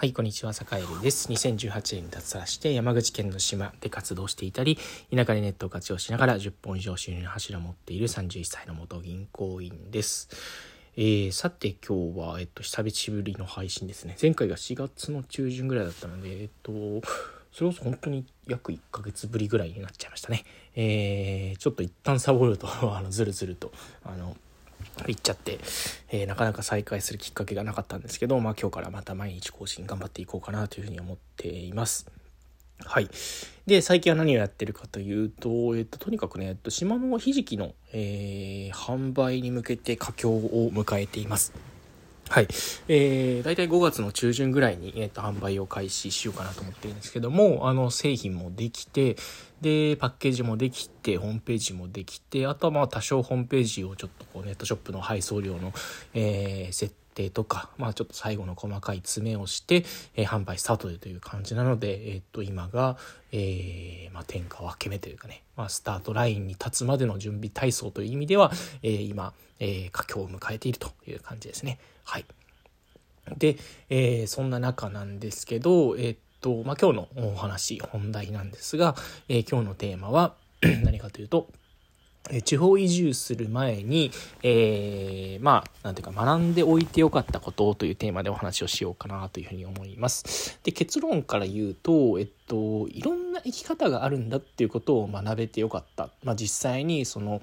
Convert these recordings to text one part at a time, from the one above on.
はい、こんにちは、坂井です。2018年に脱サラして山口県の島で活動していたり、田舎でネットを活用しながら10本以上収入の柱を持っている31歳の元銀行員です。えー、さて今日は、えっと、久しぶりの配信ですね。前回が4月の中旬ぐらいだったので、えっと、それこそ本当に約1ヶ月ぶりぐらいになっちゃいましたね。えー、ちょっと一旦サボると、あの、ずるずると、あの、行っちゃって、えー、なかなか再開するきっかけがなかったんですけど、まあ今日からまた毎日更新頑張っていこうかなというふうに思っています。はい。で、最近は何をやってるかというと、えっと、とにかくね、えっと、島のひじきの、えー、販売に向けて佳境を迎えています。はい。えー、大体5月の中旬ぐらいに、えっ、と、販売を開始しようかなと思ってるんですけども、あの、製品もできて、で、パッケージもできて、ホームページもできて、あとはまあ多少ホームページをちょっとこうネットショップの配送料の、えー、設定とか、まあちょっと最後の細かい詰めをして、えー、販売スタートでという感じなので、えっ、と、今が、えー、まあ天下分け目というかね、まあスタートラインに立つまでの準備体操という意味では、えー、今、えー、佳境を迎えているという感じですね。はい。で、えー、そんな中なんですけど、えー、っと、まあ、今日のお話、本題なんですが、えー、今日のテーマは 何かというと、地方移住する前に、えー、まあ、なんていうか、学んでおいてよかったことというテーマでお話をしようかなというふうに思います。で、結論から言うと、えっと、いろんな生き方があるんだっていうことを学べてよかった。まあ、実際に、その、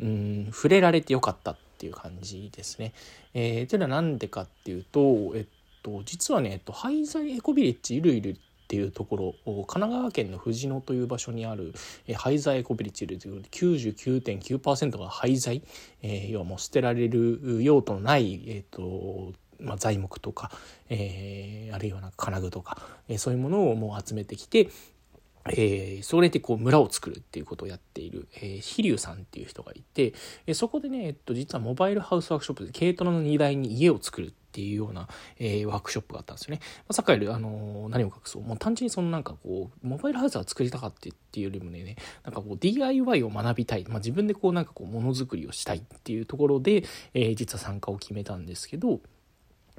うん、触れられてよかったっていう感じですね。えー、というのは何でかっていうと、えっと、実はね、えっと、廃材エコビレッジいるいるっていうところ神奈川県の藤野という場所にある、え、廃材エコビレッジという99.9%が廃材、えー、要はもう捨てられる用途のない、えーとまあ、材木とか、えー、あるいはなんか金具とか、えー、そういうものをもう集めてきて、えー、それでこう村を作るっていうことをやっている、えー、飛龍さんっていう人がいて、えー、そこでね、えっと、実はモバイルハウスワークショップで軽トラの荷台に家を作るっていうような、えー、ワークショップがあったんですよね。まあ、さっきより、あのー、何を隠そう。もう単純にそのなんかこう、モバイルハウスは作りたかったっていうよりもね、なんかこう DIY を学びたい。まあ、自分でこうなんかこうものづくりをしたいっていうところで、えー、実は参加を決めたんですけど、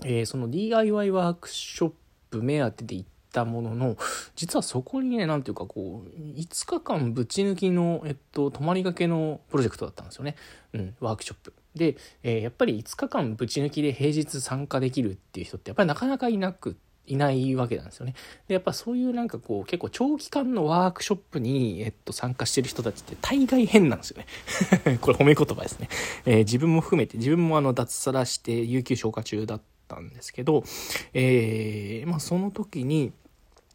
えー、その DIY ワークショップ目当てで行ったものの、実はそこにね、なんていうかこう、5日間ぶち抜きの、えっと、泊まりがけのプロジェクトだったんですよね。うん、ワークショップ。で、えー、やっぱり5日間ぶち抜きで平日参加できるっていう人ってやっぱりなかなかいなくいないわけなんですよね。で、やっぱそういうなんかこう、結構長期間のワークショップに、えっと、参加してる人たちって大概変なんですよね。これ褒め言葉ですね。えー、自分も含めて、自分もあの、脱サラして有給消化中だったんですけど、えー、まあその時に、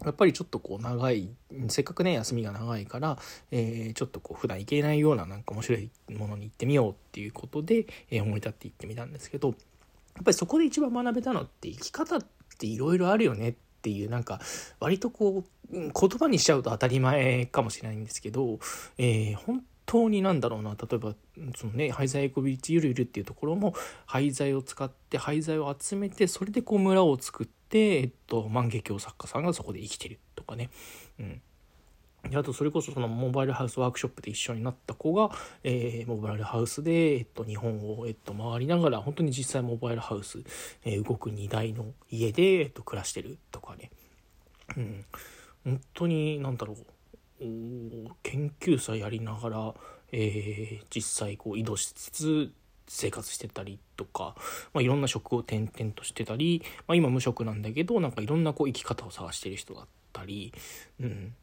やっぱりちょっとこう長いせっかくね休みが長いから、えー、ちょっとこう普段行けないようななんか面白いものに行ってみようっていうことで、えー、思い立って行ってみたんですけどやっぱりそこで一番学べたのって生き方っていろいろあるよねっていうなんか割とこう言葉にしちゃうと当たり前かもしれないんですけど、えー、本当になんだろうな例えばそのね廃材エコビリッジゆるゆるっていうところも廃材を使って廃材を集めてそれでこう村を作って、えっと、万華鏡作家さんがそこで生きてるとかね。うんであと、それこそそのモバイルハウスワークショップで一緒になった子が、えー、モバイルハウスで、えっと、日本を、えっと、回りながら、本当に実際モバイルハウス、えー、動く荷台の家で、えっと、暮らしてるとかね。うん。本当に、なんだろう。研究者やりながら、えー、実際こう移動しつつ生活してたりとか、まあ、いろんな職を転々としてたり、まあ、今無職なんだけどなんかいろんなこう生き方を探してる人だったり、うん、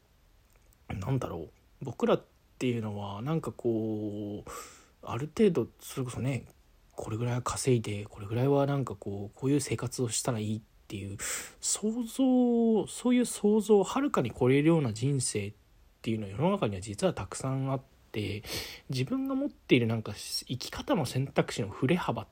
なんだろう。僕らっていうのはなんかこうある程度それこそねこれぐらいは稼いでこれぐらいはなんかこうこういう生活をしたらいいっていう想像そういう想像をはるかに超えるような人生っていうのは世の中には実はたくさんあってって自分が持っているなんか生き方の選択肢の振れ幅っ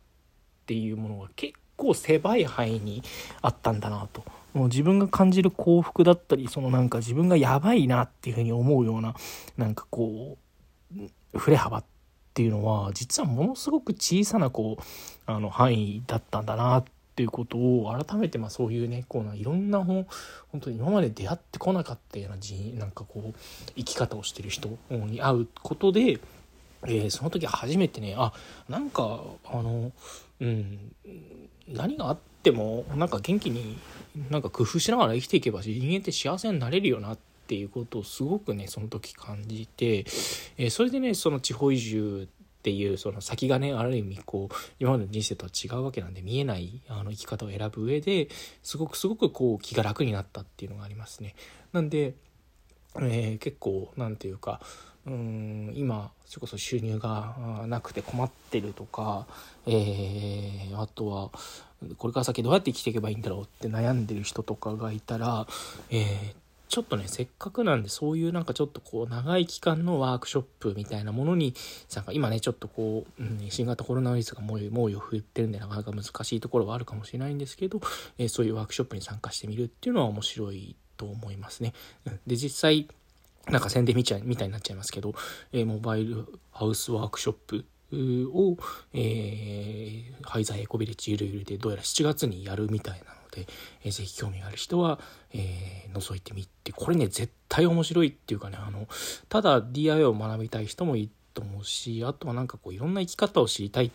ていうものが結構狭い範囲にあったんだなと。もう自分が感じる幸福だったりそのなんか自分がやばいなっていうふうに思うようななんかこう振れ幅っていうのは実はものすごく小さなこうあの範囲だったんだなってっていうことを改めてまあそういうねこうないろんな本本当に今まで出会ってこなかったような人なんかこう生き方をしてる人に会うことで、えー、その時初めてねあなんかあのうん何があってもなんか元気になんか工夫しながら生きていけば人間って幸せになれるよなっていうことをすごくねその時感じて、えー、それでねその地方移住っていうその先がねある意味こう今までの人生とは違うわけなんで見えないあの生き方を選ぶ上ですごくすごくこう気が楽になったっていうのがありますね。なんで、えー、結構なんていうかうん今それこそ収入がなくて困ってるとか、えー、あとはこれから先どうやって生きていけばいいんだろうって悩んでる人とかがいたら、えー、ちょっとね、せっかくなんで、そういうなんかちょっとこう、長い期間のワークショップみたいなものに、なんか今ね、ちょっとこう、うん、新型コロナウイルスが猛威を振ってるんで、なかなか難しいところはあるかもしれないんですけど、えー、そういうワークショップに参加してみるっていうのは面白いと思いますね。うんで、実際、なんか宣伝みたいみたいになっちゃいますけど、えー、モバイルハウスワークショップを、えー、ハイザーエコビレッジゆるゆるでどうやら7月にやるみたいなで、えー、ぜひ興味がある人は、えー、覗いてみて、これね、絶対面白いっていうかね、あの、ただ DIY を学びたい人もいいと思うし、あとはなんかこう、いろんな生き方を知りたい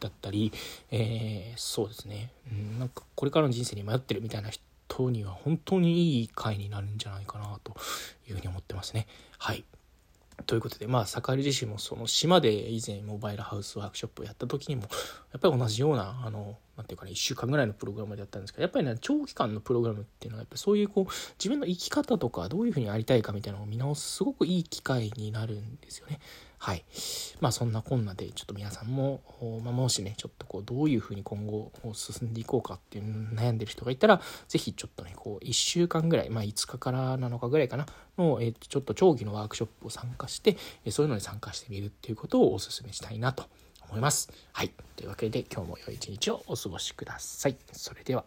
だったり、えー、そうですね、うん、なんかこれからの人生に迷ってるみたいな人には本当にいい回になるんじゃないかなというふうに思ってますね。はい。ということで、まあ、坂井自身もその島で以前モバイルハウスワークショップをやった時にも、やっぱり同じような、あの、なんていうかね、1週間ぐらいのプログラムでやったんですけど、やっぱりね、長期間のプログラムっていうのは、やっぱそういうこう、自分の生き方とか、どういうふうにありたいかみたいなのを見直す、すごくいい機会になるんですよね。はい。まあそんなこんなで、ちょっと皆さんも、まあ、もしね、ちょっとこう、どういうふうに今後進んでいこうかっていう悩んでる人がいたら、ぜひちょっとね、こう、1週間ぐらい、まあ5日から7日ぐらいかな、の、えー、ちょっと長期のワークショップを参加して、そういうのに参加してみるっていうことをお勧めしたいなと思います。はい。というわけで今日も良い一日をお過ごしください。それでは。